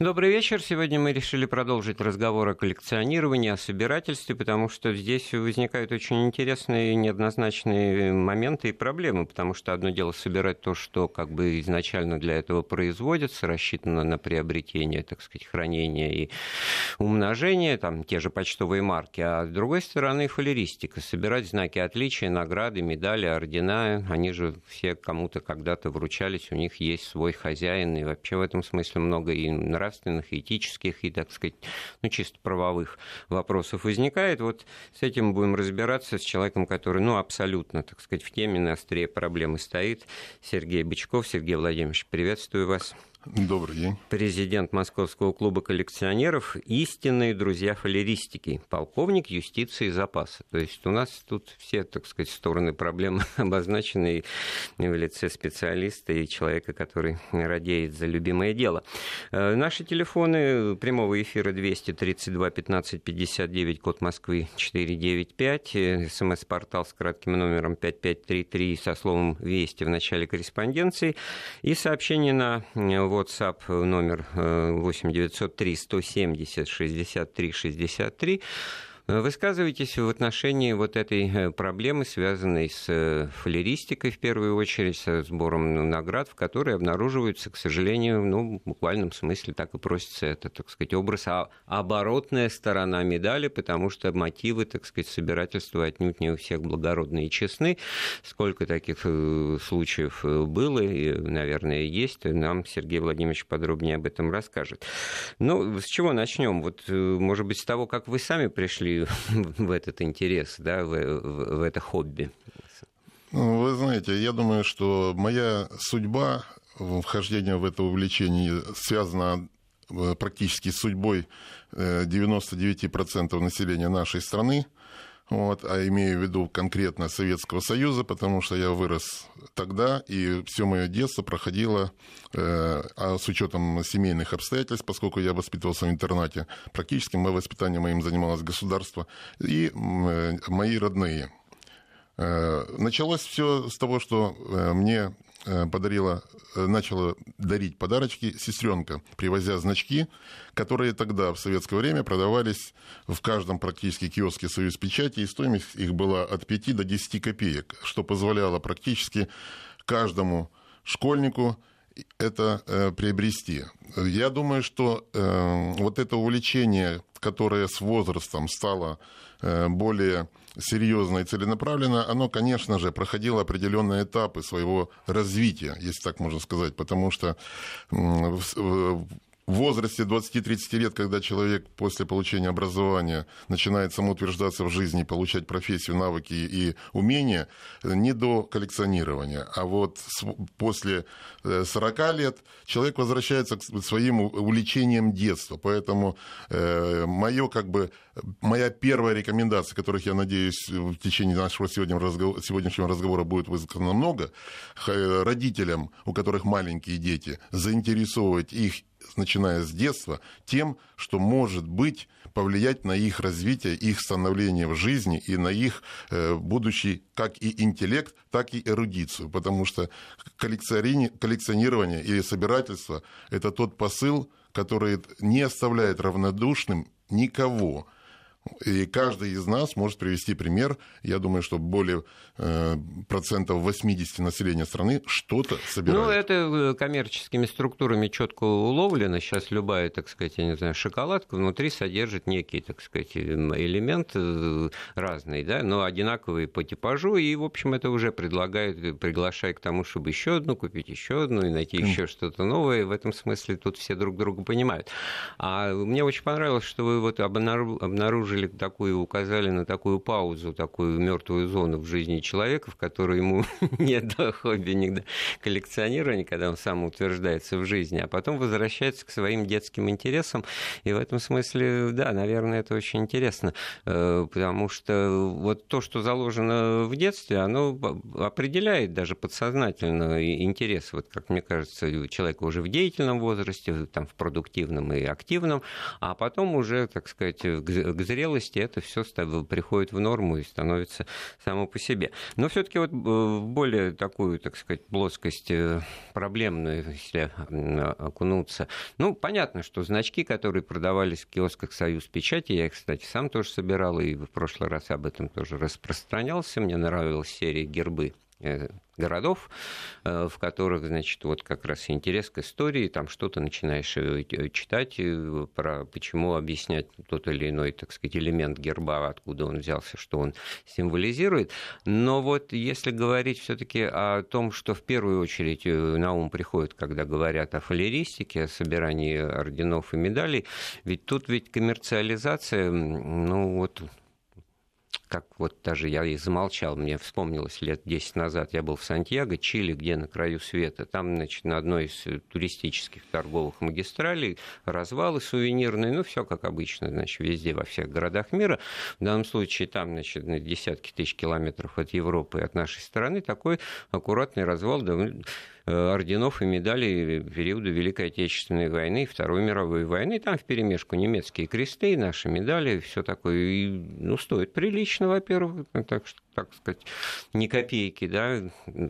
Добрый вечер. Сегодня мы решили продолжить разговор о коллекционировании, о собирательстве, потому что здесь возникают очень интересные неоднозначные моменты и проблемы, потому что одно дело собирать то, что как бы изначально для этого производится, рассчитано на приобретение, так сказать, хранение и умножение, там те же почтовые марки, а с другой стороны фалеристика, собирать знаки отличия, награды, медали, ордена, они же все кому-то когда-то вручались, у них есть свой хозяин, и вообще в этом смысле много и нравственных нравственных, этических и, так сказать, ну, чисто правовых вопросов возникает. Вот с этим будем разбираться с человеком, который, ну, абсолютно, так сказать, в теме, на острие проблемы стоит. Сергей Бычков. Сергей Владимирович, приветствую вас. Добрый день. Президент Московского клуба коллекционеров, истинные друзья фалеристики, полковник юстиции и запаса. То есть у нас тут все, так сказать, стороны проблемы обозначены в лице специалиста и человека, который радеет за любимое дело. Э, наши телефоны прямого эфира 232 15 59, код Москвы 495, э, смс-портал с кратким номером 5533 со словом «Вести» в начале корреспонденции и сообщение на WhatsApp номер 8 903 170 63 63 Высказывайтесь в отношении вот этой э, проблемы, связанной с э, фалеристикой, в первую очередь, со сбором наград, в которой обнаруживаются, к сожалению, ну, в буквальном смысле так и просится это, так сказать, образ, а оборотная сторона медали, потому что мотивы, так сказать, собирательства отнюдь не у всех благородные и честны. Сколько таких э, случаев было и, наверное, есть, нам Сергей Владимирович подробнее об этом расскажет. Ну, с чего начнем? Вот, может быть, с того, как вы сами пришли в этот интерес, да, в, в, в это хобби? Ну, вы знаете, я думаю, что моя судьба вхождения в это увлечение связана э, практически с судьбой 99% э, населения нашей страны вот, а имею в виду конкретно Советского Союза, потому что я вырос тогда, и все мое детство проходило э, а с учетом семейных обстоятельств, поскольку я воспитывался в интернате, практически мое воспитание моим занималось государство, и э, мои родные. Э, началось все с того, что э, мне подарила, э, начала дарить подарочки сестренка, привозя значки, которые тогда, в советское время, продавались в каждом практически киоске «Союз печати», и стоимость их была от 5 до 10 копеек, что позволяло практически каждому школьнику это э, приобрести. Я думаю, что э, вот это увлечение, которое с возрастом стало э, более серьезно и целенаправленно, оно, конечно же, проходило определенные этапы своего развития, если так можно сказать, потому что в возрасте 20-30 лет, когда человек после получения образования начинает самоутверждаться в жизни, получать профессию, навыки и умения, не до коллекционирования. А вот после 40 э, лет человек возвращается к своим увлечениям детства. Поэтому э, мое, как бы, моя первая рекомендация, которых, я надеюсь, в течение нашего сегодняшнего разговора будет высказано много, родителям, у которых маленькие дети, заинтересовывать их начиная с детства, тем, что может быть повлиять на их развитие, их становление в жизни и на их э, будущий как и интеллект, так и эрудицию. Потому что коллекционирование или собирательство – это тот посыл, который не оставляет равнодушным никого – и каждый из нас может привести пример. Я думаю, что более э, процентов 80 населения страны что-то собирает. Ну, это э, коммерческими структурами четко уловлено. Сейчас любая, так сказать, я не знаю, шоколадка внутри содержит некий, так сказать, элемент э, разный, да, но одинаковый по типажу. И, в общем, это уже предлагает, приглашает к тому, чтобы еще одну купить, еще одну и найти еще что-то новое. В этом смысле тут все друг друга понимают. А мне очень понравилось, что вы вот обнаружили обнаружили такую, указали на такую паузу, такую мертвую зону в жизни человека, в которой ему нет до хобби, ни до коллекционирования, когда он сам утверждается в жизни, а потом возвращается к своим детским интересам. И в этом смысле, да, наверное, это очень интересно, э, потому что вот то, что заложено в детстве, оно определяет даже подсознательно интерес, вот как мне кажется, человека уже в деятельном возрасте, там, в продуктивном и активном, а потом уже, так сказать, к зрелому зрелости это все приходит в норму и становится само по себе. Но все-таки вот в более такую, так сказать, плоскость проблемную, если окунуться. Ну, понятно, что значки, которые продавались в киосках «Союз Печати», я их, кстати, сам тоже собирал, и в прошлый раз об этом тоже распространялся. Мне нравилась серия «Гербы» э, городов, э, в которых, значит, вот как раз интерес к истории, там что-то начинаешь э, читать, э, про почему объяснять тот или иной, так сказать, элемент герба, откуда он взялся, что он символизирует. Но вот если говорить все-таки о том, что в первую очередь на ум приходит, когда говорят о фалеристике, о собирании орденов и медалей, ведь тут ведь коммерциализация, ну вот как вот даже я и замолчал, мне вспомнилось лет 10 назад, я был в Сантьяго, Чили, где на краю света, там, значит, на одной из туристических торговых магистралей развалы сувенирные, ну, все как обычно, значит, везде, во всех городах мира. В данном случае там, значит, на десятки тысяч километров от Европы и от нашей страны такой аккуратный развал довольно Э, орденов и медалей периода Великой Отечественной войны и Второй мировой войны. Там в перемешку немецкие кресты, наши медали, все такое. И, ну, стоит прилично, во-первых, так, так сказать, не копейки, да,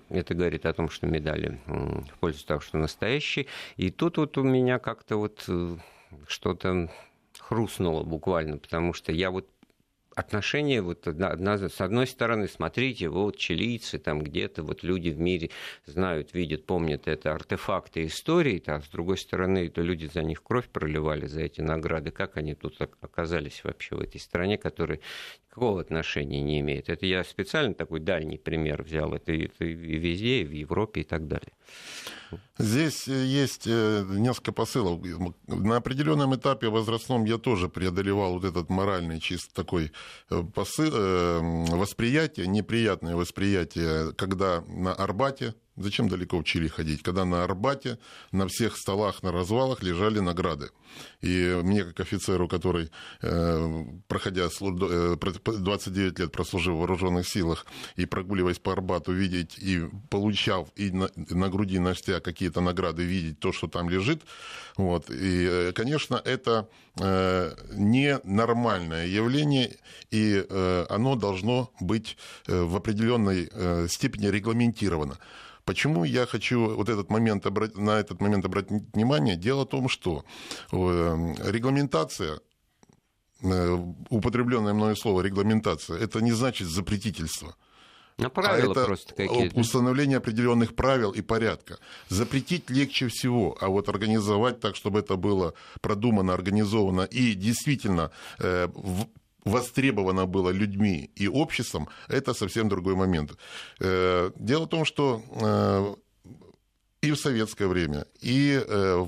это говорит о том, что медали в пользу того, что настоящие. И тут вот у меня как-то вот э, что-то хрустнуло буквально, потому что я вот отношения вот одна, с одной стороны, смотрите, вот чилийцы там где-то, вот люди в мире знают, видят, помнят это артефакты истории, а с другой стороны, это люди за них кровь проливали, за эти награды, как они тут оказались вообще в этой стране, которая никакого отношения не имеет. Это я специально такой дальний пример взял, это, это и везде, и в Европе и так далее. Здесь э, есть э, несколько посылов. На определенном этапе возрастном я тоже преодолевал вот этот моральный чисто такой э, посыл, восприятие, неприятное восприятие, когда на Арбате Зачем далеко в Чили ходить, когда на Арбате на всех столах, на развалах лежали награды. И мне, как офицеру, который, э, проходя 29 э, лет прослужив в вооруженных силах и прогуливаясь по Арбату, видеть и получав и на, на груди нося какие-то награды, видеть то, что там лежит, вот. И, э, конечно, это ненормальное явление, и оно должно быть в определенной степени регламентировано. Почему я хочу вот этот момент, на этот момент обратить внимание? Дело в том, что э, регламентация э, употребленное мною слово регламентация, это не значит запретительство. А правила а это просто какие-то. Установление определенных правил и порядка. Запретить легче всего, а вот организовать так, чтобы это было продумано, организовано и действительно э, востребовано было людьми и обществом, это совсем другой момент. Э, дело в том, что э, и в советское время, и э,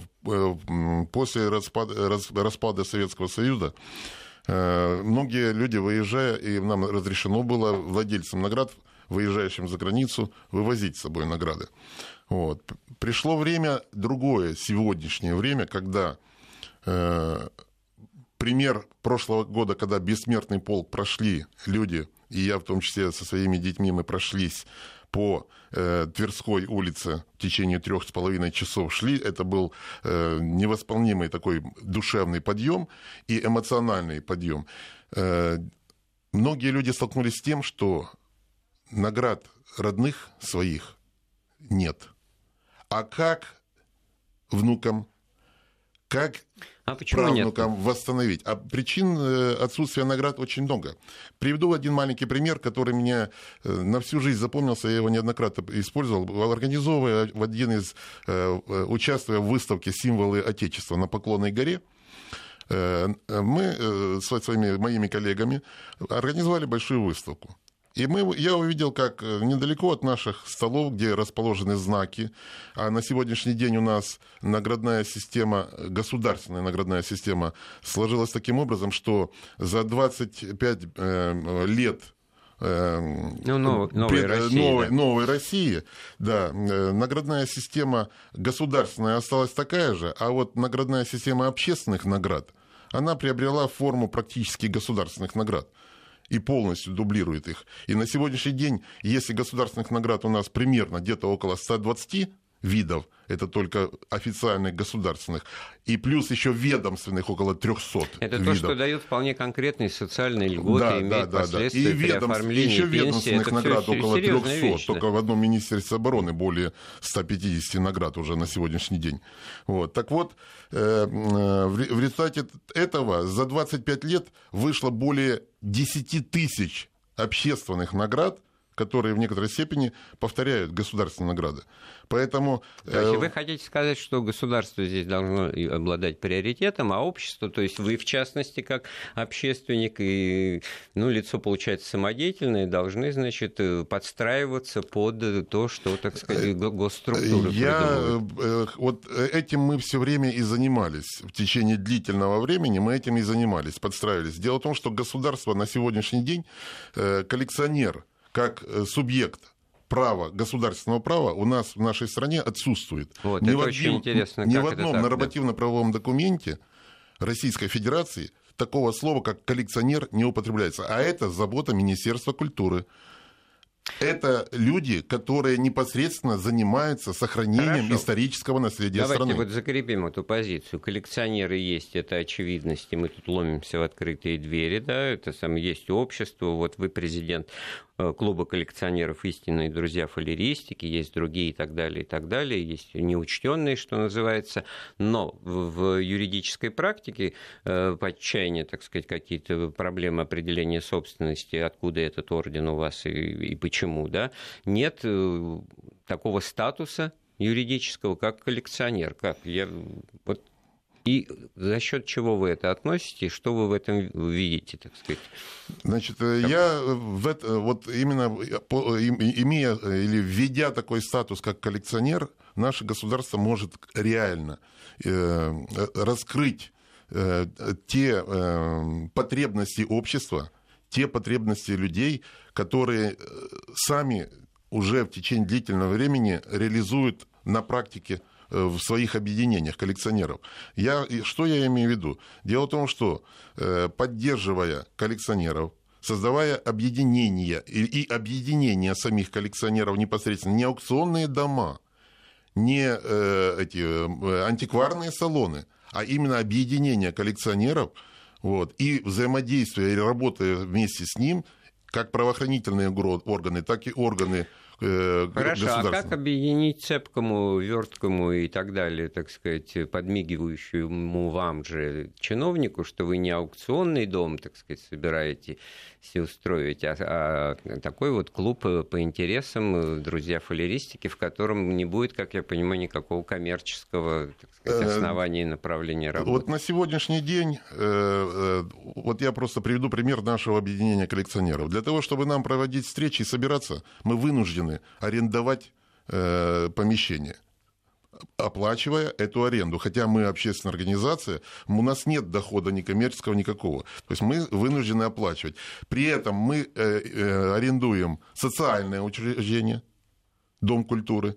после распада, распада Советского Союза многие люди, выезжая, и нам разрешено было владельцам наград, выезжающим за границу, вывозить с собой награды. Вот. Пришло время другое, сегодняшнее время, когда пример прошлого года, когда бессмертный полк прошли люди, и я в том числе со своими детьми мы прошлись по э, Тверской улице в течение трех с половиной часов шли. Это был э, невосполнимый такой душевный подъем и эмоциональный подъем. Э, многие люди столкнулись с тем, что наград родных своих нет. А как внукам, как а почему правнукам нет? восстановить. А причин э, отсутствия наград очень много. Приведу один маленький пример, который мне э, на всю жизнь запомнился, я его неоднократно использовал. Организовывая в один из, э, участвуя в выставке «Символы Отечества» на Поклонной горе, мы с своими моими коллегами организовали большую выставку. И мы, я увидел, как э, недалеко от наших столов, где расположены знаки, а на сегодняшний день у нас наградная система, государственная наградная система сложилась таким образом, что за 25 э, лет э, ну, нов, новой, России, новой, да. новой России, да, наградная система государственная осталась такая же, а вот наградная система общественных наград, она приобрела форму практически государственных наград и полностью дублирует их. И на сегодняшний день, если государственных наград у нас примерно где-то около 120, видов, это только официальных государственных, и плюс еще ведомственных около 300 Это видов. то, что дает вполне конкретные социальные льготы, да, имеет да, последствия да, да. И при ведомств, оформлении еще пенсии. ведомственных Это наград все около 300, вещь, только в одном Министерстве обороны более 150 наград уже на сегодняшний день. Вот. Так вот, э, э, в результате этого за 25 лет вышло более 10 тысяч общественных наград – которые в некоторой степени повторяют государственные награды. Поэтому... То есть э, вы хотите сказать, что государство здесь должно обладать приоритетом, а общество, то есть вы в частности как общественник и ну, лицо, получается, самодеятельное, должны, значит, э, подстраиваться под то, что, так сказать, э, госструктуры Я... Вот этим мы все время и занимались. В течение длительного времени мы этим и занимались, подстраивались. Дело в том, что государство на сегодняшний день коллекционер как э, субъект права, государственного права у нас в нашей стране отсутствует. Вот, ни это в очень один, интересно. Ни в одном нормативно-правовом документе Российской Федерации такого слова, как коллекционер, не употребляется. А это забота Министерства культуры. Это люди, которые непосредственно занимаются сохранением Хорошо. исторического наследия Давайте страны. вот закрепим эту позицию. Коллекционеры есть, это очевидность, и мы тут ломимся в открытые двери, да, это сам есть общество, вот вы президент клуба коллекционеров «Истинные друзья фалеристики», есть другие и так далее, и так далее, есть неучтенные, что называется, но в юридической практике э, по отчаянию, так сказать, какие-то проблемы определения собственности, откуда этот орден у вас и, и почему, да, нет э, такого статуса юридического, как коллекционер. Как я вот и за счет чего вы это относите, что вы в этом видите, так сказать? Значит, как... Э, я в это, вот именно имея или введя такой статус, как коллекционер, наше государство может реально э, раскрыть э, те э, потребности общества, те потребности людей, которые э, сами уже в течение длительного времени реализуют на практике Э, в своих объединениях коллекционеров. Я, что я имею в виду? Дело в том, что э, поддерживая коллекционеров, создавая объединения и, объединения самих коллекционеров непосредственно, не аукционные дома, не э, эти э, антикварные салоны, а именно объединение коллекционеров вот, и взаимодействие и работая вместе с ним, как правоохранительные органы, так и органы э, Хорошо, а как объединить цепкому, верткому и так далее, так сказать, подмигивающему вам же чиновнику, что вы не аукционный дом, так сказать, собираете все устроить, а, а такой вот клуб по интересам друзья фалеристики, в котором не будет, как я понимаю, никакого коммерческого так сказать, э, основания и направления работы. Вот на сегодняшний день, э, э, вот я просто приведу пример нашего объединения коллекционеров. Для того, чтобы нам проводить встречи и собираться, мы вынуждены арендовать помещение оплачивая эту аренду. Хотя мы общественная организация, у нас нет дохода ни коммерческого, никакого. То есть мы вынуждены оплачивать. При этом мы э, э, арендуем социальное учреждение, Дом культуры,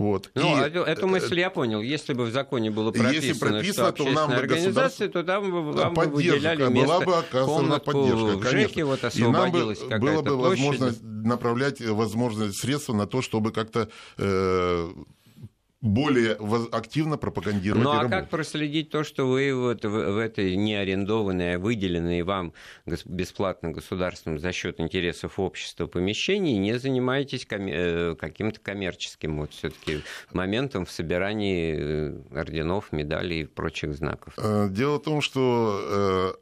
вот. Ну, и, эту, эту мысль я понял. Если бы в законе было прописано, если прописано что то нам организация, то там бы вам бы выделяли место, была бы оказана поддержка, в ЖЭКе вот освободилась и нам бы было бы возможность направлять возможные средства на то, чтобы как-то э, более активно пропагандировать. Ну а как проследить то, что вы вот в, в этой не арендованной, а выделенной вам бесплатно государством за счет интересов общества помещении не занимаетесь коме- э, каким-то коммерческим вот все-таки моментом в собирании э, орденов, медалей и прочих знаков? Э, дело в том, что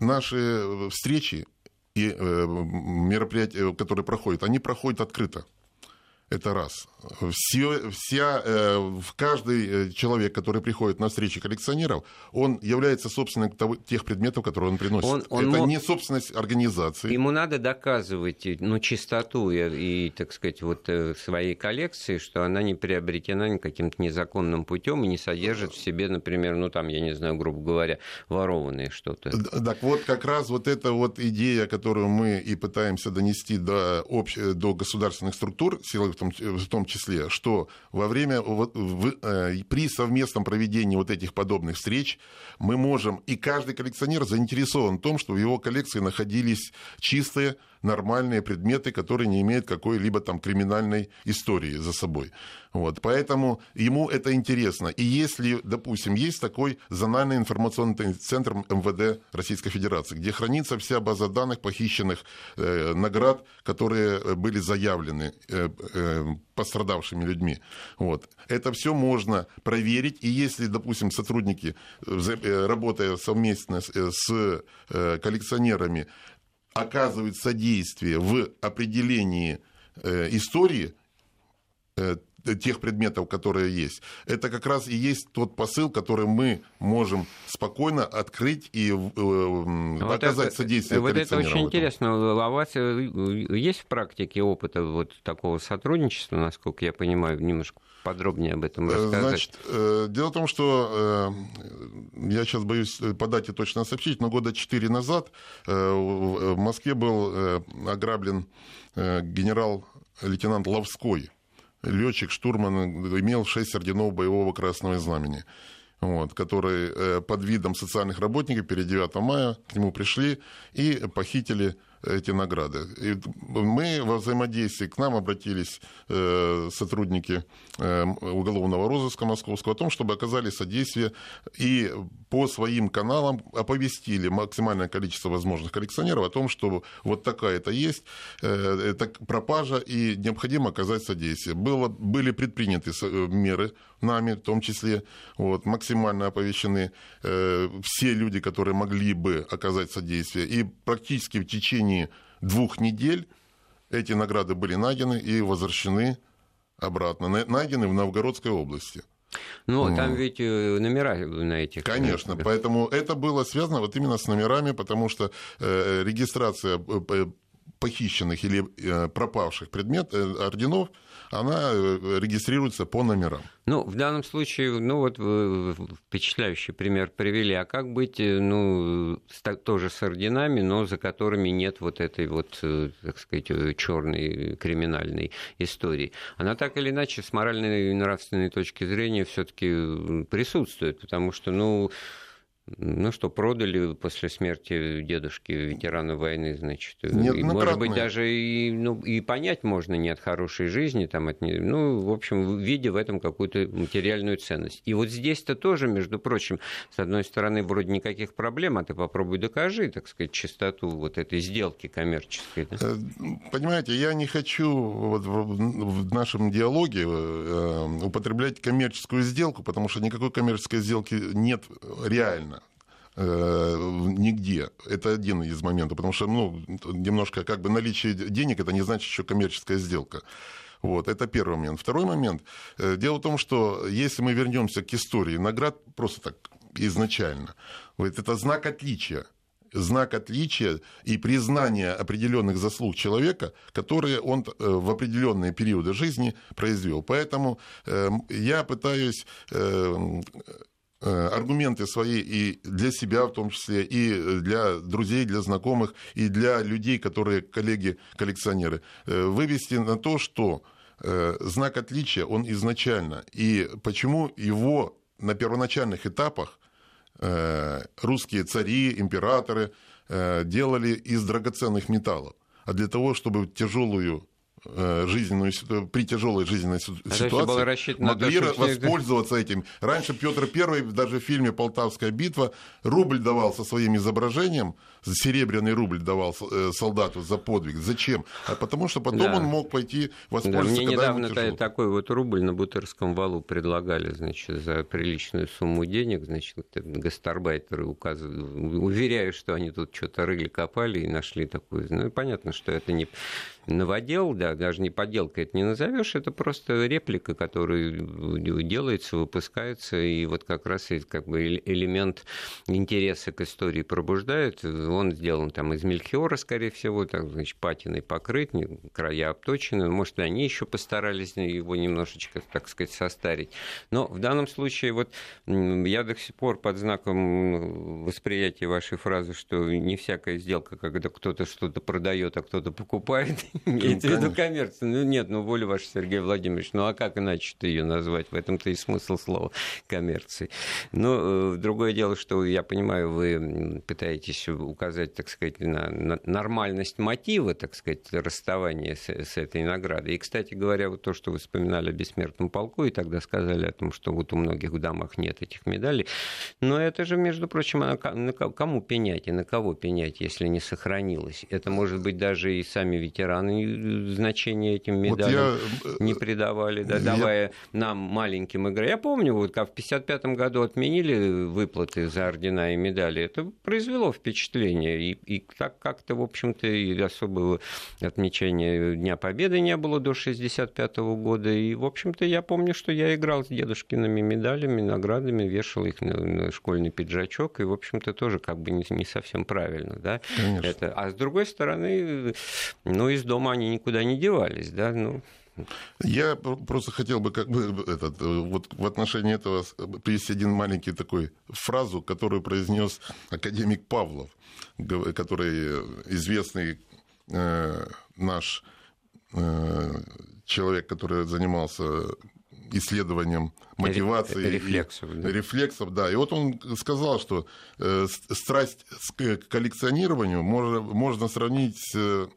наши встречи и мероприятия, которые проходят, они проходят открыто. Это раз. Все, вся, э, каждый э, человек, который приходит на встречи коллекционеров, он является собственником того, тех предметов, которые он приносит. Он, он Это мог... не собственность организации. Ему надо доказывать ну, чистоту и, и, так сказать, вот э, своей коллекции, что она не приобретена каким-то незаконным путем и не содержит в себе, например, ну там, я не знаю, грубо говоря, ворованное что-то. Так вот, как раз вот эта вот идея, которую мы и пытаемся донести до, общ... до государственных структур, силовых том, в том числе, что во время, вот, в, э, при совместном проведении вот этих подобных встреч мы можем, и каждый коллекционер заинтересован в том, что в его коллекции находились чистые, нормальные предметы, которые не имеют какой-либо там криминальной истории за собой. Вот, поэтому ему это интересно. И если, допустим, есть такой зональный информационный центр МВД Российской Федерации, где хранится вся база данных похищенных э, наград, которые были заявлены э, э, пострадавшими людьми. Вот. Это все можно проверить. И если, допустим, сотрудники, э, работая совместно с э, коллекционерами, оказывают содействие в определении э, истории тех предметов, которые есть. Это как раз и есть тот посыл, который мы можем спокойно открыть и э, вот оказать это, содействие Вот это очень интересно. А у вас э, есть в практике опыта вот такого сотрудничества, насколько я понимаю, немножко подробнее об этом э, рассказать? Значит, дело в том, что я сейчас боюсь по дате точно сообщить, но года четыре назад в Москве был ограблен генерал-лейтенант Лавской летчик, штурман, имел шесть орденов боевого красного знамени. Вот, которые э, под видом социальных работников перед 9 мая к нему пришли и похитили эти награды. И мы во взаимодействии, к нам обратились э, сотрудники э, уголовного розыска московского о том, чтобы оказали содействие и по своим каналам оповестили максимальное количество возможных коллекционеров о том, что вот такая-то есть, э, это пропажа, и необходимо оказать содействие. Было, были предприняты меры нами, в том числе, вот, максимально оповещены все люди, которые могли бы оказать содействие, и практически в течение двух недель эти награды были найдены и возвращены обратно. Найдены в Новгородской области. Ну, там ведь э, номера на этих. Конечно, поэтому это было связано вот именно с номерами, потому что э, регистрация э, похищенных или пропавших предметов, орденов – она э, регистрируется по номерам. Ну, в данном случае, ну вот впечатляющий пример привели. А как быть, э, ну, с, тоже с орденами, но за которыми нет вот этой вот, э, так сказать, черной криминальной истории? Она так или иначе с моральной и нравственной точки зрения все-таки присутствует, потому что, ну, ну что, продали после смерти дедушки ветерана войны, значит. Нет, и, может быть, даже и, ну, и понять можно не от хорошей жизни, там, от, ну, в общем, видя в этом какую-то материальную ценность. И вот здесь-то тоже, между прочим, с одной стороны, вроде никаких проблем, а ты попробуй докажи, так сказать, чистоту вот этой сделки коммерческой. Да? Э, понимаете, я не хочу вот в нашем диалоге э, употреблять коммерческую сделку, потому что никакой коммерческой сделки нет реально Э, нигде. Это один из моментов, потому что ну, немножко как бы наличие денег это не значит еще коммерческая сделка. Вот, это первый момент. Второй момент. Э, дело в том, что если мы вернемся к истории наград просто так изначально, вот это знак отличия знак отличия и признание определенных заслуг человека, которые он э, в определенные периоды жизни произвел. Поэтому я пытаюсь Э, аргументы свои и для себя в том числе, и для друзей, для знакомых, и для людей, которые коллеги-коллекционеры, э, вывести на то, что э, знак отличия, он изначально, и почему его на первоначальных этапах русские цари, императоры делали из драгоценных металлов. А для того, чтобы тяжелую Э, жизненную, при тяжелой жизненной ситуации могли то, воспользоваться этим. Раньше Петр I, даже в фильме «Полтавская битва», рубль давал со своим изображением, серебряный рубль давал э, солдату за подвиг. Зачем? А потому что потом да. он мог пойти воспользоваться, да, Мне недавно такой вот рубль на Бутырском валу предлагали, значит, за приличную сумму денег, значит, гастарбайтеры указывают, уверяю, что они тут что-то рыли, копали и нашли такую. Ну, понятно, что это не новодел, да, даже не подделка это не назовешь, это просто реплика, которая делается, выпускается, и вот как раз как бы элемент интереса к истории пробуждает. Он сделан там из мельхиора, скорее всего, так, значит, патиной покрыт, края обточены. Может, они еще постарались его немножечко, так сказать, состарить. Но в данном случае вот я до сих пор под знаком восприятия вашей фразы, что не всякая сделка, когда кто-то что-то продает, а кто-то покупает, Имеется в виду коммерция. Ну нет, ну воля ваша, Сергей Владимирович, ну а как иначе-то ее назвать? В этом-то и смысл слова коммерции. Но э, другое дело, что я понимаю, вы пытаетесь указать, так сказать, на, на нормальность мотива, так сказать, расставания с, с этой наградой. И, кстати говоря, вот то, что вы вспоминали о бессмертном полку, и тогда сказали о том, что вот у многих в домах нет этих медалей. Но это же, между прочим, на кому пенять и на кого пенять, если не сохранилось? Это может быть даже и сами ветераны э, значения этим медалям вот я... не придавали, да, я... давая нам, маленьким играть. Я помню, вот как в 1955 году отменили выплаты за ордена и медали, это произвело впечатление. И, и как- как-то, в общем-то, и особого отмечания Дня Победы не было до 1965 года. И, в общем-то, я помню, что я играл с дедушкиными медалями, наградами, вешал их на, на школьный пиджачок, и, в общем-то, тоже как бы не, не совсем правильно, да. Это, а с другой стороны, ну, из дома они никуда не девались, да, ну, я просто хотел бы как бы этот, вот в отношении этого привести один маленький такой фразу, которую произнес академик Павлов, который известный э, наш э, человек, который занимался исследованием мотивации рефлексов, и, да. рефлексов, да. И вот он сказал, что э, страсть к коллекционированию можно, можно сравнить с,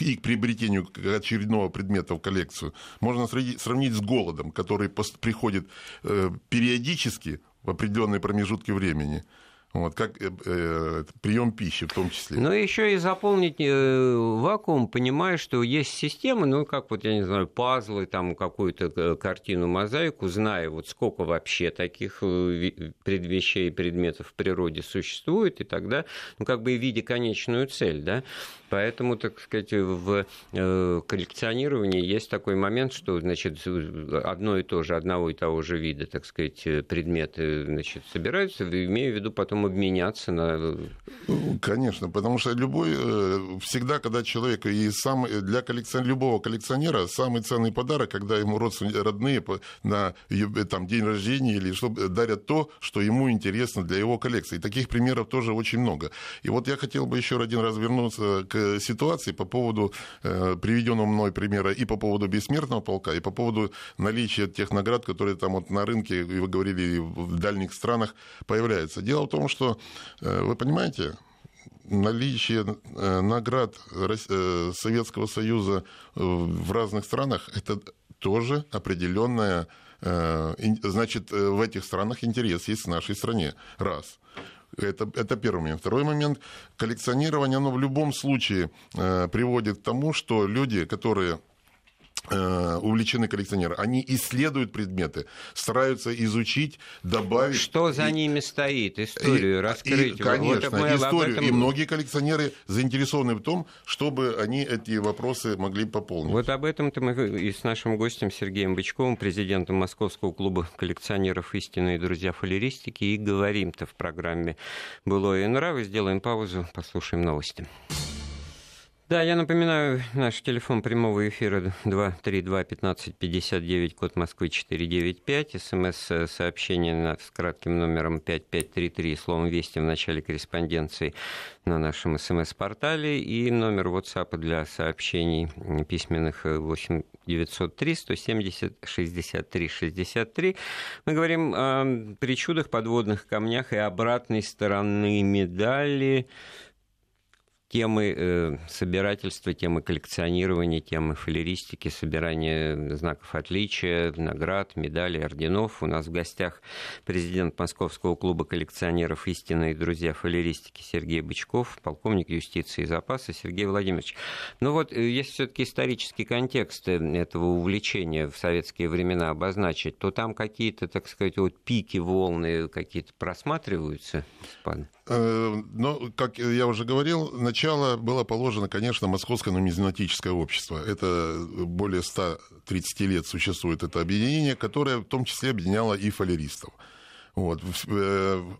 и к приобретению очередного предмета в коллекцию можно сравнить с голодом, который приходит э, периодически в определенные промежутки времени. Вот, как э, э, прием пищи в том числе. Но еще и заполнить э, вакуум, понимая, что есть системы, ну, как вот, я не знаю, пазлы, там, какую-то э, картину, мозаику, зная, вот сколько вообще таких э, предвещей предметов в природе существует, и тогда, ну, как бы и видя конечную цель, да, Поэтому, так сказать, в коллекционировании есть такой момент, что значит, одно и то же, одного и того же вида, так сказать, предметы значит, собираются, имею в виду потом обменяться на... Ну, конечно, потому что любой, э, всегда, когда человек, и сам, для коллекцион, любого коллекционера самый ценный подарок, когда ему родственники, родные на там, день рождения или что дарят то, что ему интересно для его коллекции. И таких примеров тоже очень много. И вот я хотел бы еще один раз вернуться к ситуации по поводу э, приведенного мной примера и по поводу бессмертного полка, и по поводу наличия тех наград, которые там вот на рынке, вы говорили, в дальних странах появляются. Дело в том, что, э, вы понимаете, наличие э, наград Советского Союза в разных странах это тоже определенная значит, в этих странах интерес есть в нашей стране. Раз. Это, это первый момент. Второй момент. Коллекционирование, оно в любом случае э, приводит к тому, что люди, которые Э, увлечены коллекционеры. Они исследуют предметы, стараются изучить, добавить. Что за и, ними стоит? Историю и, раскрыть. И, конечно, вот историю. Этом... И многие коллекционеры заинтересованы в том, чтобы они эти вопросы могли пополнить. Вот об этом-то мы и с нашим гостем Сергеем Бычковым, президентом Московского клуба коллекционеров истинные друзья фалеристики, и говорим-то в программе «Было и нравы». Сделаем паузу, послушаем новости. Да, я напоминаю, наш телефон прямого эфира 232-1559, код Москвы 495, смс-сообщение с кратким номером 5533, словом «Вести» в начале корреспонденции на нашем смс-портале. И номер WhatsApp для сообщений письменных 8 903 170 63 63. Мы говорим о причудах, подводных камнях и обратной стороны медали темы э, собирательства, темы коллекционирования, темы фалеристики, собирания знаков отличия, наград, медалей, орденов. У нас в гостях президент Московского клуба коллекционеров «Истинные друзья фалеристики» Сергей Бычков, полковник юстиции и запаса Сергей Владимирович. Ну вот, э, если все-таки исторический контекст э, этого увлечения в советские времена обозначить, то там какие-то, так сказать, вот пики, волны какие-то просматриваются, господа? Э, но, как я уже говорил, начало было положено, конечно, Московское нумизматическое общество. Это более 130 лет существует это объединение, которое в том числе объединяло и фалеристов. Вот. В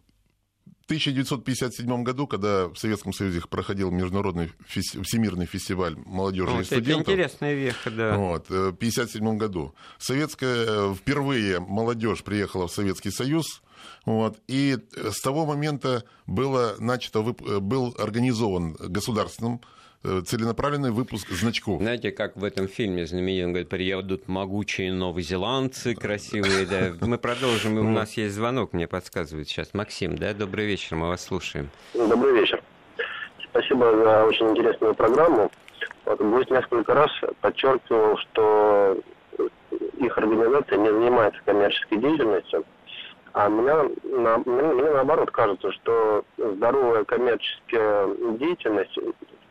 1957 э, году, когда в Советском Союзе проходил международный фест... всемирный фестиваль молодежи вот, и студентов. Это интересная веха, да. Вот, э, в 1957 году. Советская, впервые молодежь приехала в Советский Союз, вот. И с того момента было начато, был организован государственным э, целенаправленный выпуск значков. Знаете, как в этом фильме знаменитом говорит, приедут могучие новозеландцы красивые. Да. Мы продолжим, у нас есть звонок, мне подсказывает сейчас. Максим, да, добрый вечер, мы вас слушаем. Добрый вечер. Спасибо за очень интересную программу. Вот, гость несколько раз подчеркивал, что их организация не занимается коммерческой деятельностью. А мне, на, мне, мне наоборот кажется, что здоровая коммерческая деятельность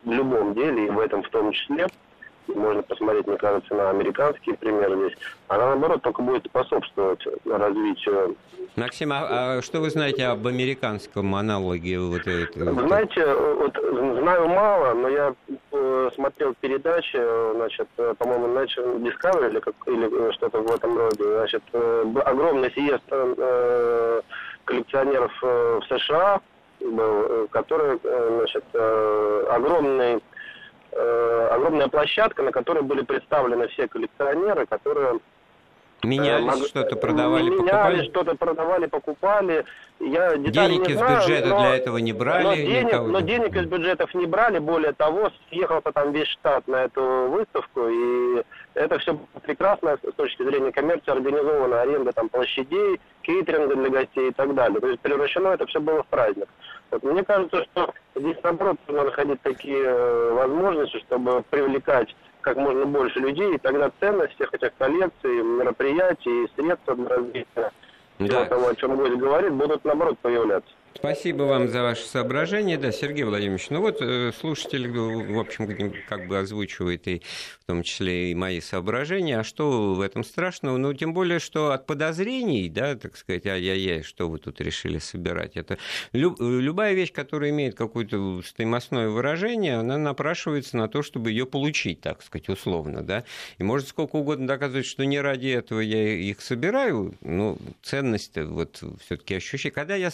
в любом деле, и в этом в том числе, можно посмотреть, мне кажется, на американские примеры здесь, она, наоборот, только будет способствовать развитию. Максим, а, а что вы знаете об американском аналоге вот этого? Вы знаете, вот, знаю мало, но я э, смотрел передачи, значит, э, по-моему, National Discovery или, как, или что-то в этом роде, значит, э, огромный съезд э, коллекционеров э, в США, был, э, который, э, значит, э, огромный Э, огромная площадка, на которой были представлены все коллекционеры, которые Меняли э, что-то, продавали, меняли, покупали? что-то продавали, покупали. Я денег из знаю, бюджета но, для этого не брали? Но денег, но денег из бюджетов не брали. Более того, съехался там весь штат на эту выставку. И это все прекрасно с точки зрения коммерции. Организована аренда там площадей, кейтеринга для гостей и так далее. То есть превращено это все было в праздник. Вот мне кажется, что здесь наоборот нужно находить такие э, возможности, чтобы привлекать как можно больше людей, и тогда ценность всех этих коллекций, мероприятий и средств развития да. того, о чем гость говорит, будут наоборот появляться. Спасибо вам за ваше соображение. Да, Сергей Владимирович, ну вот э, слушатель, в общем, как бы озвучивает и в том числе и мои соображения. А что в этом страшного? Ну, тем более, что от подозрений, да, так сказать, ай-яй-яй, что вы тут решили собирать, это люб, любая вещь, которая имеет какое-то стоимостное выражение, она напрашивается на то, чтобы ее получить, так сказать, условно, да. И может сколько угодно доказывать, что не ради этого я их собираю, но ценность вот все-таки ощущаю. Когда я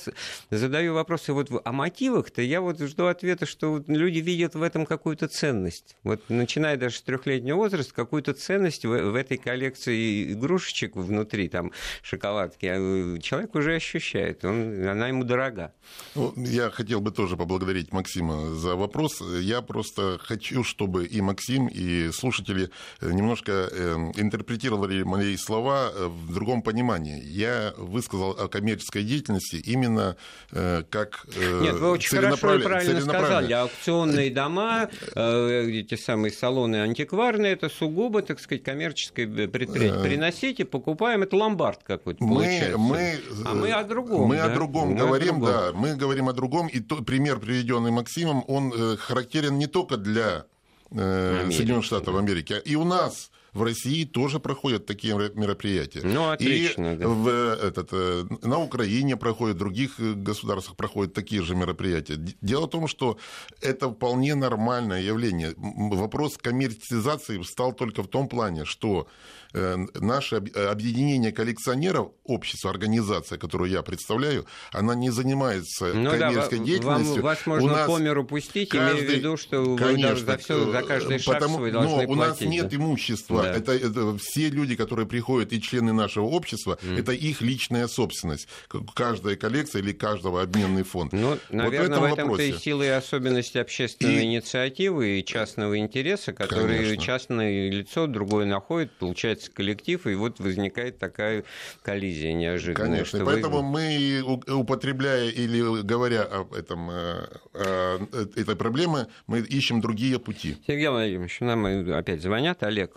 задаю вопросы вот о мотивах-то, я вот жду ответа, что люди видят в этом какую-то ценность. Вот начиная даже с трехлетнего возраста, какую-то ценность в, в этой коллекции игрушечек внутри, там, шоколадки, а, человек уже ощущает, он, она ему дорога. Ну, я хотел бы тоже поблагодарить Максима за вопрос. Я просто хочу, чтобы и Максим, и слушатели немножко эм, интерпретировали мои слова в другом понимании. Я высказал о коммерческой деятельности именно Э, как э, Нет, вы очень хорошо и правильно сказали. Аукционные дома, э, эти самые салоны антикварные, это сугубо, так сказать, коммерческое предприятие. Приносите, покупаем, это ломбард какой-то мы, мы, а мы о другом. Мы да? о другом мы говорим, о другом. да, мы говорим о другом. И тот пример, приведенный Максимом, он характерен не только для Соединенных Штатов Америки, а и у нас в России тоже проходят такие мероприятия. Ну, отлично. И да. в, этот, э, на Украине проходят, в других э, государствах проходят такие же мероприятия. Дело в том, что это вполне нормальное явление. Вопрос коммерциализации стал только в том плане, что наше объединение коллекционеров, общество, организация, которую я представляю, она не занимается ну, коммерческой да, деятельностью. Вам, вас можно у нас по миру пустить, каждый, имея в виду, что конечно, вы за, все, за каждый шаг потому, свой должны но у нас нет да? имущества. Да. Это, это все люди, которые приходят, и члены нашего общества, mm. это их личная собственность. Каждая коллекция или каждого обменный фонд. Ну, наверное, вот в, в этом-то и силы и особенности общественной и... инициативы и частного интереса, которые конечно. частное лицо другое находит, получает собирается коллектив, и вот возникает такая коллизия неожиданная. Конечно, поэтому вы... мы, употребляя или говоря об этом, э, о этой проблеме, мы ищем другие пути. Сергей Владимирович, нам опять звонят. Олег,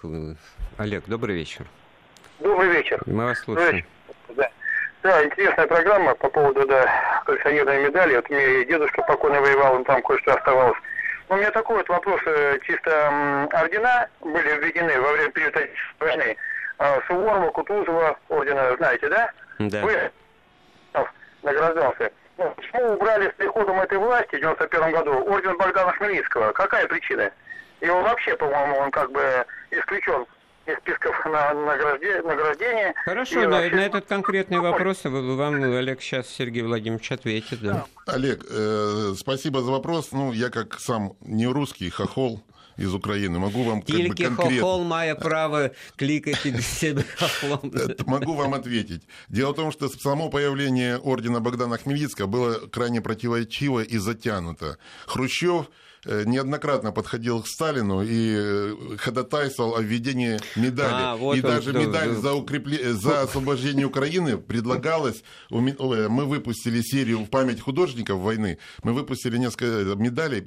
Олег, добрый вечер. Добрый вечер. Мы вас слушаем. Да. Да, интересная программа по поводу да, коллекционерной медали. Вот мне дедушка покойно воевал, он там кое-что оставалось. У меня такой вот вопрос, э, чисто ордена были введены во время периода войны. А, Суворова, Кутузова, ордена, знаете, да? Да. Вы награждался. Ну, почему убрали с приходом этой власти в 91 году орден Богдана Хмельницкого? Какая причина? Он вообще, по-моему, он как бы исключен из списков на награждение. награждение Хорошо, да, вообще... на этот конкретный вопрос вам, Олег, сейчас Сергей Владимирович ответит. Да. Олег, э, спасибо за вопрос. Ну, я как сам не русский, хохол, из Украины. Могу вам как Тільки бы, конкретно... хохол має право кликать себе хохлом. Могу вам ответить. Дело в том, что само появление ордена Богдана Хмельницкого было крайне противоречиво и затянуто. Хрущев э, неоднократно подходил к Сталину и э, ходатайствовал о введении медали. А, вот и он, даже да, медаль да. За, укрепле... за освобождение Украины предлагалась. Мы выпустили серию в память художников войны. Мы выпустили несколько медалей,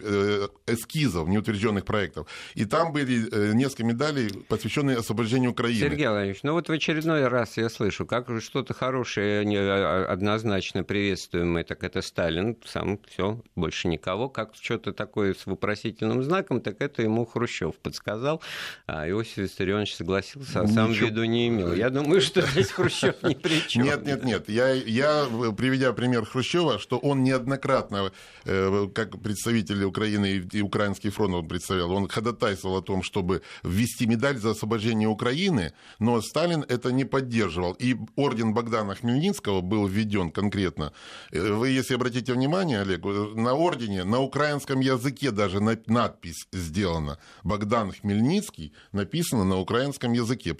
эскизов неутвержденных проектов. И там были несколько медалей, посвященные освобождению Украины. Сергей Владимирович, ну вот в очередной раз я слышу, как что-то хорошее, однозначно приветствуемое, так это Сталин, сам все, больше никого. Как что-то такое с вопросительным знаком, так это ему Хрущев подсказал, а Иосиф Виссарионович согласился, а сам Ничего. виду не имел. Я думаю, что здесь Хрущев ни при чем. Нет, нет, нет. Я, я, приведя пример Хрущева, что он неоднократно, э, как представитель Украины и Украинский фронт он представлял, он ходатайствовал о том, чтобы ввести медаль за освобождение Украины, но Сталин это не поддерживал. И орден Богдана Хмельницкого был введен конкретно. Э, вы, если обратите внимание, Олег, на ордене на украинском языке даже надпись сделана. Богдан Хмельницкий написано на украинском языке.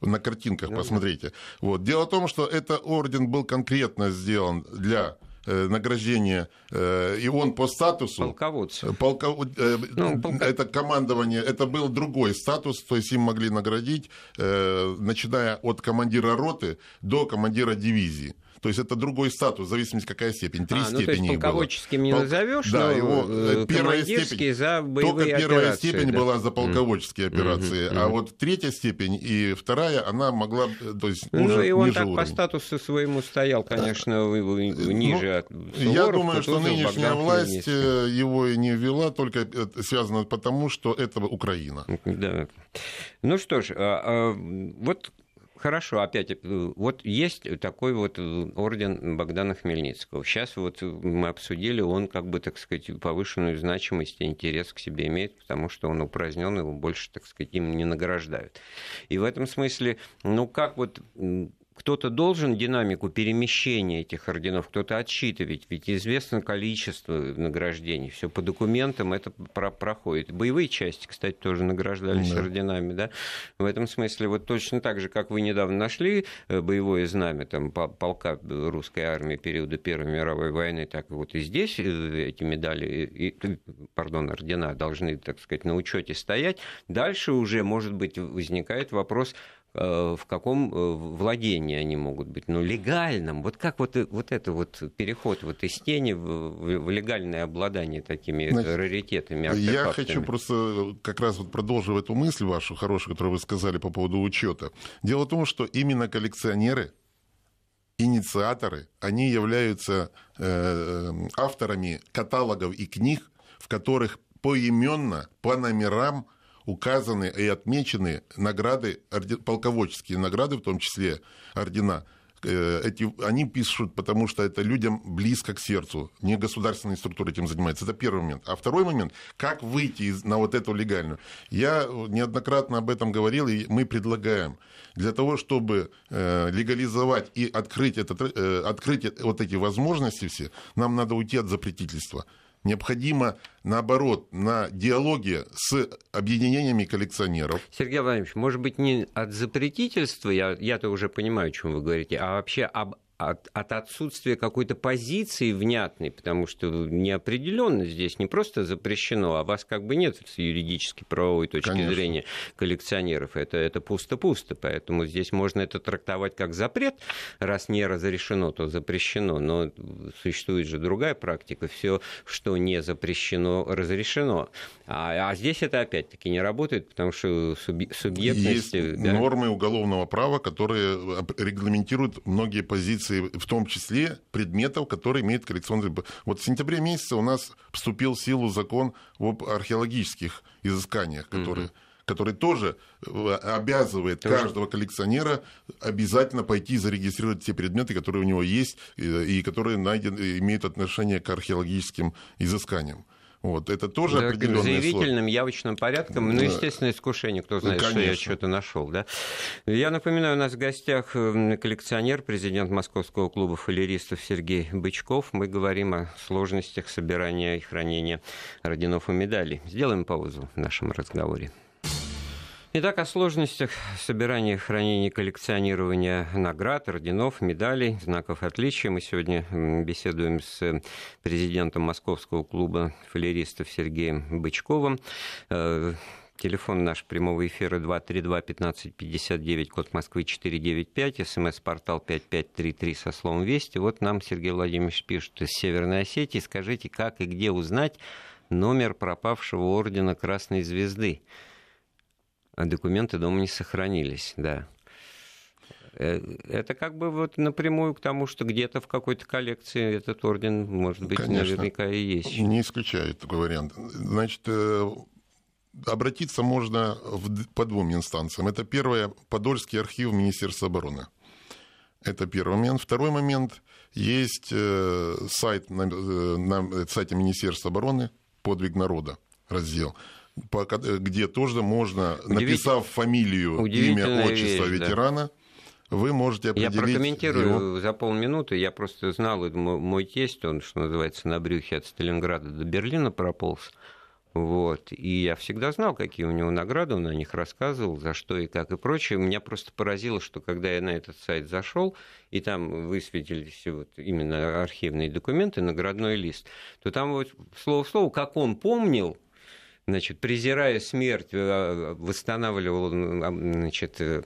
На картинках посмотрите. Вот. Дело в том, что этот орден был конкретно сделан для э, награждения, э, и он по статусу... Полководца. Полко... Э, ну, полка... Это командование, это был другой статус, то есть им могли наградить, начиная от командира роты до командира дивизии. То есть это другой статус, в зависимости какая степень. Три а, ну, степени то есть полководческим не назовешь, да, но его э, первая степень, за боевые Только первая операции, степень да. была за полководческие mm. операции, mm-hmm. а вот третья степень и вторая, она могла, то есть Ну уже и он ниже так уровня. по статусу своему стоял, конечно, ну, ниже ну, Суворов, Я думаю, что нынешняя власть э, его и не ввела, только связано потому, что это Украина. Да. Ну что ж, а, а, вот хорошо, опять, э, вот есть такой вот э, орден Богдана Хмельницкого. Сейчас вот мы обсудили, он как бы, так сказать, повышенную значимость и интерес к себе имеет, потому что он упразднен, его больше, так сказать, им не награждают. И в этом смысле, ну как вот кто-то должен динамику перемещения этих орденов, кто-то отсчитывать, ведь известно количество награждений, все по документам это про проходит. Боевые части, кстати, тоже награждались да. орденами, да. В этом смысле вот точно так же, как вы недавно нашли э, боевое знамя там полка русской армии периода Первой мировой войны, так вот и здесь э, эти медали, и, пардон, ордена должны, так сказать, на учете стоять. Дальше уже, может быть, возникает вопрос, Э, в каком э, владении они могут быть, ну, легальном. Вот как вот, э, вот это вот переход вот из тени в, в легальное обладание такими Значит, раритетами, артефактами. Я хочу просто как раз вот продолжив эту мысль вашу хорошую, которую вы сказали по поводу учета. Дело в том, что именно коллекционеры, инициаторы, они являются э, авторами каталогов и книг, в которых поименно, по номерам указаны и отмечены награды, полководческие награды, в том числе ордена, э, эти, они пишут, потому что это людям близко к сердцу, не государственные структуры этим занимаются. Это первый момент. А второй момент, как выйти из, на вот эту легальную. Я неоднократно об этом говорил, и мы предлагаем для того, чтобы э, легализовать и открыть, этот, э, открыть вот эти возможности все, нам надо уйти от запретительства необходимо, наоборот, на диалоге с объединениями коллекционеров. Сергей Владимирович, может быть, не от запретительства, я, я-то уже понимаю, о чем вы говорите, а вообще об от, от отсутствия какой-то позиции внятной, потому что неопределенно здесь не просто запрещено, а вас как бы нет с юридической правовой точки Конечно. зрения коллекционеров. Это, это пусто-пусто, поэтому здесь можно это трактовать как запрет, раз не разрешено, то запрещено, но существует же другая практика, все, что не запрещено, разрешено. А, а здесь это опять-таки не работает, потому что субъектность... Есть да? нормы уголовного права, которые регламентируют многие позиции, в том числе предметов, которые имеют коллекционный... Вот в сентябре месяце у нас вступил в силу закон об археологических изысканиях, которые... Угу который тоже э, обязывает тоже. каждого коллекционера обязательно пойти зарегистрировать те предметы, которые у него есть и которые найден, имеют отношение к археологическим изысканиям. Вот, это тоже да, определенный заявительным, явочным порядком, ну, естественно, искушение, кто знает, ну, что я что-то нашел, да. Я напоминаю, у нас в гостях коллекционер, президент Московского клуба фалеристов Сергей Бычков. Мы говорим о сложностях собирания и хранения орденов и медалей. Сделаем паузу в нашем разговоре. Итак, о сложностях собирания, хранения, коллекционирования наград, орденов, медалей, знаков отличия. Мы сегодня беседуем с президентом Московского клуба фалеристов Сергеем Бычковым. Э, телефон наш прямого эфира 232-1559, код Москвы 495, смс-портал 5533 со словом «Вести». Вот нам Сергей Владимирович пишет из Северной Осетии. Скажите, как и где узнать номер пропавшего ордена Красной Звезды? А документы дома не сохранились, да. Э, это как бы вот напрямую к тому, что где-то в какой-то коллекции этот орден, может быть, Конечно, наверняка и есть. Не исключает такой вариант. Значит, э, обратиться можно в, по двум инстанциям. Это первое, Подольский архив Министерства обороны. Это первый момент. Второй момент, есть э, сайт на, на сайте Министерства обороны «Подвиг народа» раздел где тоже можно, написав фамилию, имя, отчество вещь, ветерана, да. вы можете определить... Я прокомментирую его... за полминуты. Я просто знал, мой тесть, он, что называется, на брюхе от Сталинграда до Берлина прополз. Вот. И я всегда знал, какие у него награды, он о них рассказывал, за что и как и прочее. Меня просто поразило, что когда я на этот сайт зашел, и там высветились вот именно архивные документы, наградной лист, то там вот слово в слово, как он помнил, значит, презирая смерть, э, восстанавливал значит, э,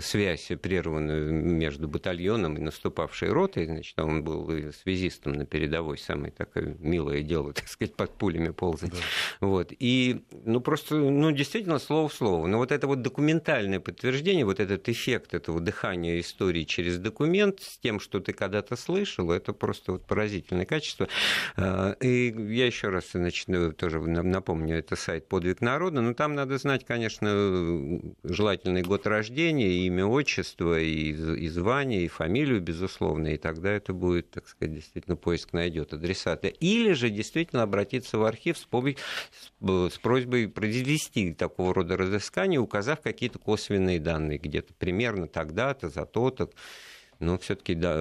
связь прерванную между батальоном и наступавшей ротой. Значит, он был связистом на передовой, самое такое милое дело, так сказать, под пулями ползать. Да. Вот. И, ну, просто, ну, действительно, слово в слово. Но вот это вот документальное подтверждение, вот этот эффект этого дыхания истории через документ с тем, что ты когда-то слышал, это просто вот поразительное качество. А, и я еще раз, значит, ну, тоже напомню, это сайт «Подвиг народа», но там надо знать, конечно, желательный год рождения, и имя, отчество, и, и звание, и фамилию, безусловно, и тогда это будет, так сказать, действительно поиск найдет адресата. Или же действительно обратиться в архив с, с просьбой произвести такого рода разыскание, указав какие-то косвенные данные, где-то примерно тогда-то, за то-то но все-таки да,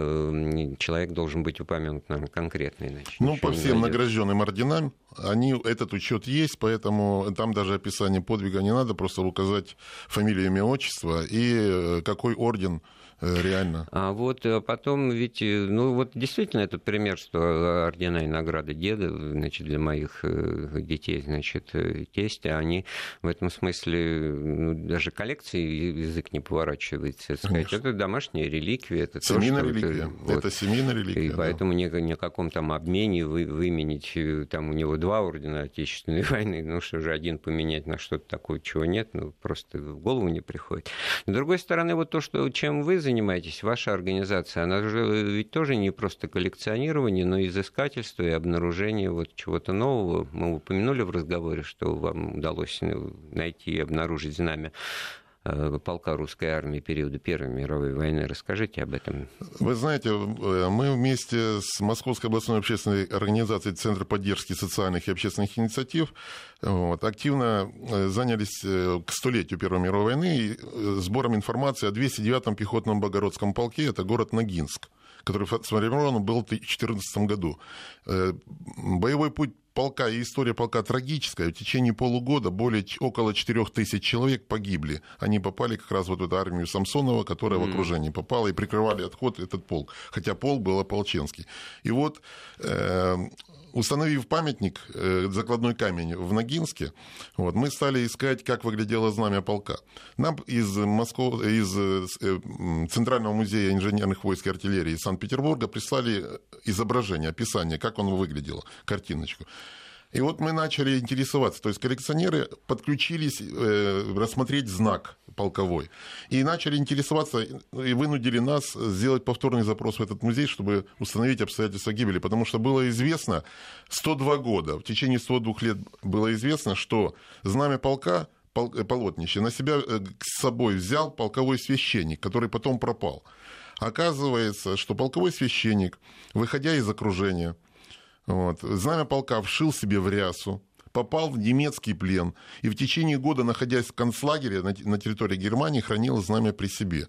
человек должен быть упомянут, наверное, конкретно иначе. Ну, по всем награжденным орденам, они, этот учет есть, поэтому там даже описание подвига не надо, просто указать фамилию, имя, отчество и э, какой орден реально. А вот э, потом ведь, э, ну вот действительно этот пример, что ордена и награды деда, значит, для моих детей, значит, тестя, они в этом смысле, ну, даже коллекции язык не поворачивается, сказать, это домашняя реликвия, это семейная то, реликвия. Это, вот, это семейная реликвия. И да. поэтому ни, ни о каком там обмене вы, выменить, там у него два ордена Отечественной войны, ну что же, один поменять на что-то такое, чего нет, ну просто в голову не приходит. С другой стороны, вот то, что, чем вы занимаетесь, занимаетесь, ваша организация, она же э, ведь тоже не просто коллекционирование, но и изыскательство и обнаружение вот чего-то нового. Мы упомянули в разговоре, что вам удалось э, найти и обнаружить знамя полка русской армии периода Первой мировой войны. Расскажите об этом. Вы знаете, э, мы вместе с Московской областной общественной организацией Центра поддержки социальных и общественных инициатив вот, активно э, занялись к столетию Первой мировой войны сбором информации о 209-м пехотном Богородском полке, это город Ногинск который сформирован был в 2014 году. Боевой путь полка и история полка трагическая. В течение полугода более около 4 тысяч человек погибли. Они попали как раз вот в эту армию Самсонова, которая mm. в окружении попала, и прикрывали отход этот полк. Хотя полк был ополченский. И вот э, установив памятник, э, закладной камень в Ногинске, вот, мы стали искать, как выглядело знамя полка. Нам из, Москвы, из э, Центрального музея инженерных войск и артиллерии Санкт-Петербурга прислали изображение, описание, как он выглядел, картиночку. И вот мы начали интересоваться, то есть коллекционеры подключились э, рассмотреть знак полковой. И начали интересоваться и вынудили нас сделать повторный запрос в этот музей, чтобы установить обстоятельства гибели. Потому что было известно 102 года, в течение 102 лет было известно, что знамя полка э, полотнище на себя э, с собой взял полковой священник, который потом пропал. Оказывается, что полковой священник, выходя из окружения, вот. Знамя полка вшил себе в рясу, попал в немецкий плен и в течение года, находясь в концлагере на, территории Германии, хранил знамя при себе.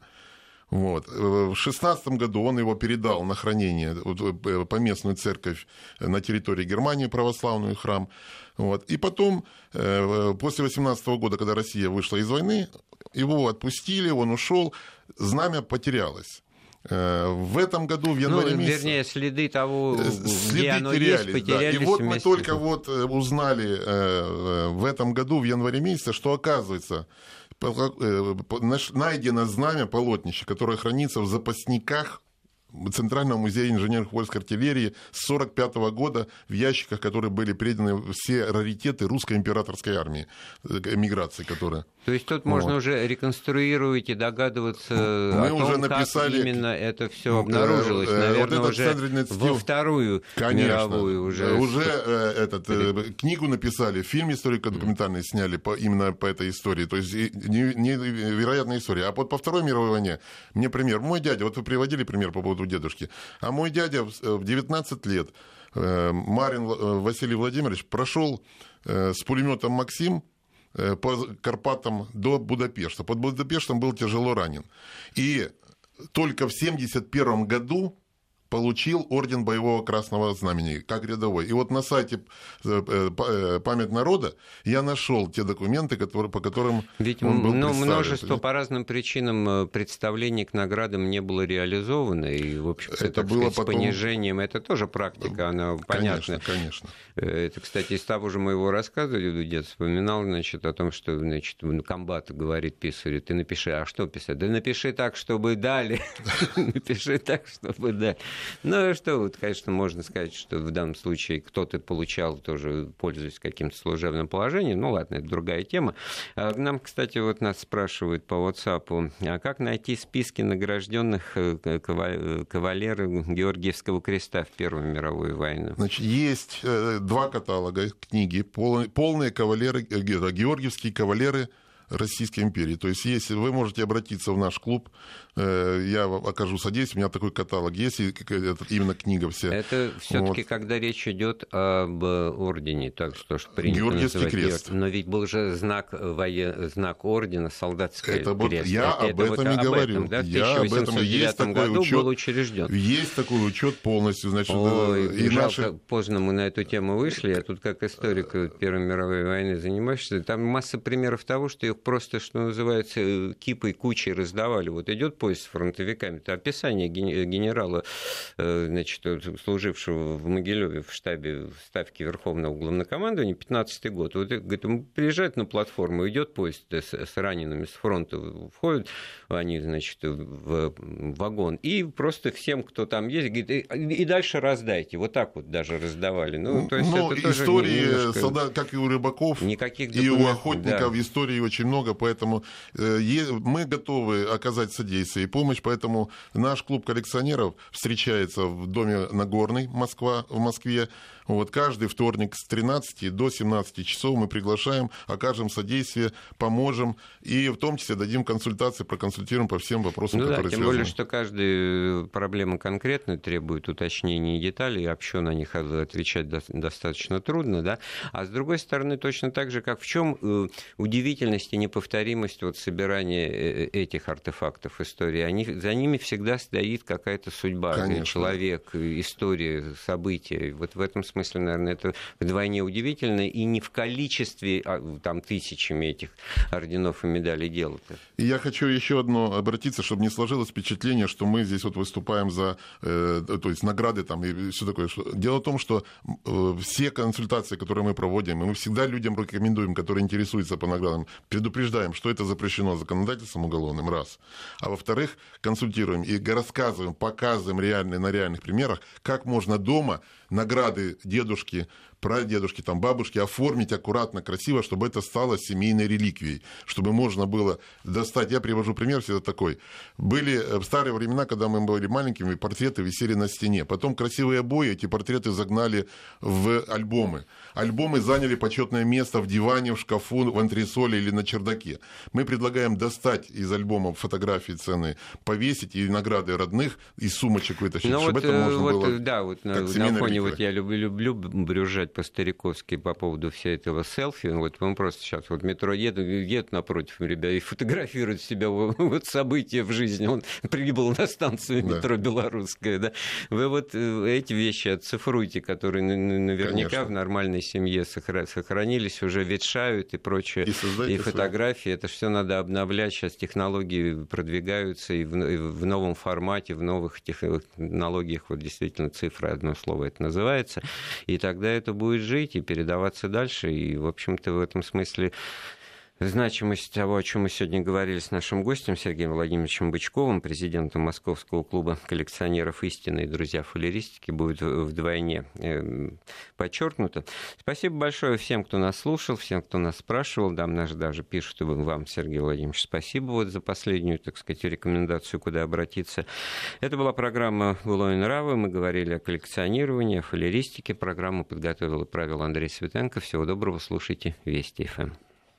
Вот. В 16 году он его передал на хранение э, поместную церковь на территории Германии, православную храм. Вот. И потом, э, после 18 года, когда Россия вышла из войны, его отпустили, он ушел, знамя потерялось. Э, в этом году, в январе ну, месяце... Вернее, следы того, следы где оно терялись, есть, потерялись да. И вот мы только вот узнали в этом году, в январе месяце, что оказывается найдено знамя полотнище, которое хранится в запасниках Центрального музея инженерных войск артиллерии с 1945 года в ящиках, которые были преданы все раритеты русской императорской армии, э, эмиграции, которая. То есть тут вот. можно уже реконструировать и догадываться Мы о том, уже написали... как именно это все э, обнаружилось. Э, Наверное, вот уже во вторую Конечно. мировую уже. Уже этот, книгу написали, фильм историко-документальный сняли по, именно по этой истории. То есть невероятная история. А вот по Второй мировой войне, мне пример. Мой дядя, вот вы приводили пример по поводу у дедушки. А мой дядя в 19 лет, э, Марин э, Василий Владимирович, прошел э, с пулеметом «Максим» по Карпатам до Будапешта. Под Будапештом был тяжело ранен. И только в 1971 году получил орден боевого красного знамени как рядовой. И вот на сайте э, э, э, память народа я нашел те документы, которые, по которым Ведь он был ну, множество по разным причинам представлений к наградам не было реализовано, и, в общем это было сказать, потом... с понижением, это тоже практика, она понятна. Конечно, конечно. Это, кстати, из того же моего рассказа дед вспоминал, значит, о том, что, значит, комбат говорит писарю, ты напиши, а что писать? Да напиши так, чтобы дали. Напиши так, чтобы дали. Ну, что вот, конечно, можно сказать, что в данном случае кто-то получал тоже, пользуясь каким-то служебным положением. Ну, ладно, это другая тема. А нам, кстати, вот нас спрашивают по WhatsApp, а как найти списки награжденных э, кавалеров Георгиевского креста в Первую мировую войну? Значит, есть э, два каталога книги, полные кавалеры, э, георгиевские кавалеры Российской империи. То есть, если вы можете обратиться в наш клуб, Э, я окажу содействие. У меня такой каталог есть, именно книга вся. Это все-таки, вот. когда речь идет об ордене, так что ж принято Георгиевский называть. крест. Но ведь был же знак, воен... знак ордена, солдатский это вот крест. Я это об этом вот и говорю. Этом, да? я об этом есть такой году учет, был учрежден. Есть такой учет полностью. Значит, Ой, и жалко, наши... поздно мы на эту тему вышли. Я тут как историк Первой мировой войны занимаюсь. Там масса примеров того, что их просто, что называется, кипой, кучей раздавали. Вот идет поезд с фронтовиками. Это описание генерала, э, значит, служившего в Могилеве в штабе Ставки Верховного Главнокомандования, 15 год. Вот, говорит, он приезжает на платформу, идет поезд с, с ранеными с фронта, входят они, значит, в вагон, и просто всем, кто там есть, говорит, и, дальше раздайте. Вот так вот даже раздавали. Ну, то есть Но это истории немножко... солдат, как и у рыбаков, Никаких и у охотников, да. истории очень много, поэтому э, мы готовы оказать содействие и помощь, поэтому наш клуб коллекционеров встречается в доме Нагорный, Москва, в Москве. Вот каждый вторник с 13 до 17 часов мы приглашаем, окажем содействие, поможем и в том числе дадим консультации, проконсультируем по всем вопросам, ну которые да, тем связаны. более, что каждая проблема конкретно требует уточнения и деталей, и вообще на них отвечать достаточно трудно, да. А с другой стороны, точно так же, как в чем э, удивительность и неповторимость вот собирания э, этих артефактов истории, они, за ними всегда стоит какая-то судьба, Конечно. человек, история, события. Вот в этом смысле, наверное, это вдвойне удивительно, и не в количестве а, там тысячами этих орденов и медалей дело-то. И я хочу еще одно обратиться, чтобы не сложилось впечатление, что мы здесь вот выступаем за, э, то есть награды там и все такое. Дело в том, что э, все консультации, которые мы проводим, и мы всегда людям рекомендуем, которые интересуются по наградам, предупреждаем, что это запрещено законодательством уголовным, раз. А во-вторых, консультируем и рассказываем, показываем реальные на реальных примерах, как можно дома награды дедушки, прадедушки, там, бабушки оформить аккуратно, красиво, чтобы это стало семейной реликвией, чтобы можно было достать. Я привожу пример всегда такой. Были э, в старые времена, когда мы были маленькими, портреты висели на стене. Потом красивые обои, эти портреты загнали в альбомы. Альбомы заняли почетное место в диване, в шкафу, в антресоле или на чердаке. Мы предлагаем достать из альбомов фотографии цены, повесить и награды родных, из сумочек вытащить, ну, чтобы вот, это можно вот, было да, вот, как на, на фоне вот я люблю, люблю брюжать по-стариковски по поводу всего этого селфи. Вот мы просто сейчас вот метро едут, едут напротив ребят и фотографируют себя вот события в жизни. Он прибыл на станцию метро да. Белорусская. Да? Вы вот э, эти вещи оцифруйте, которые наверняка Конечно. в нормальной семье сохранились, уже ветшают и прочее. И, и фотографии. Это все надо обновлять. Сейчас технологии продвигаются и в, и в новом формате, в новых технологиях. Вот действительно цифра, одно слово это называется. И тогда это будет жить и передаваться дальше. И, в общем-то, в этом смысле значимость того, о чем мы сегодня говорили с нашим гостем Сергеем Владимировичем Бычковым, президентом Московского клуба коллекционеров истины и друзья фалеристики, будет вдвойне эм, подчеркнуто. Спасибо большое всем, кто нас слушал, всем, кто нас спрашивал. Да, наш даже пишут вам, Сергей Владимирович, спасибо вот за последнюю, так сказать, рекомендацию, куда обратиться. Это была программа «Былое нравы». Мы говорили о коллекционировании, о фалеристике. Программу подготовил и правил Андрей Светенко. Всего доброго, слушайте Вести ФМ.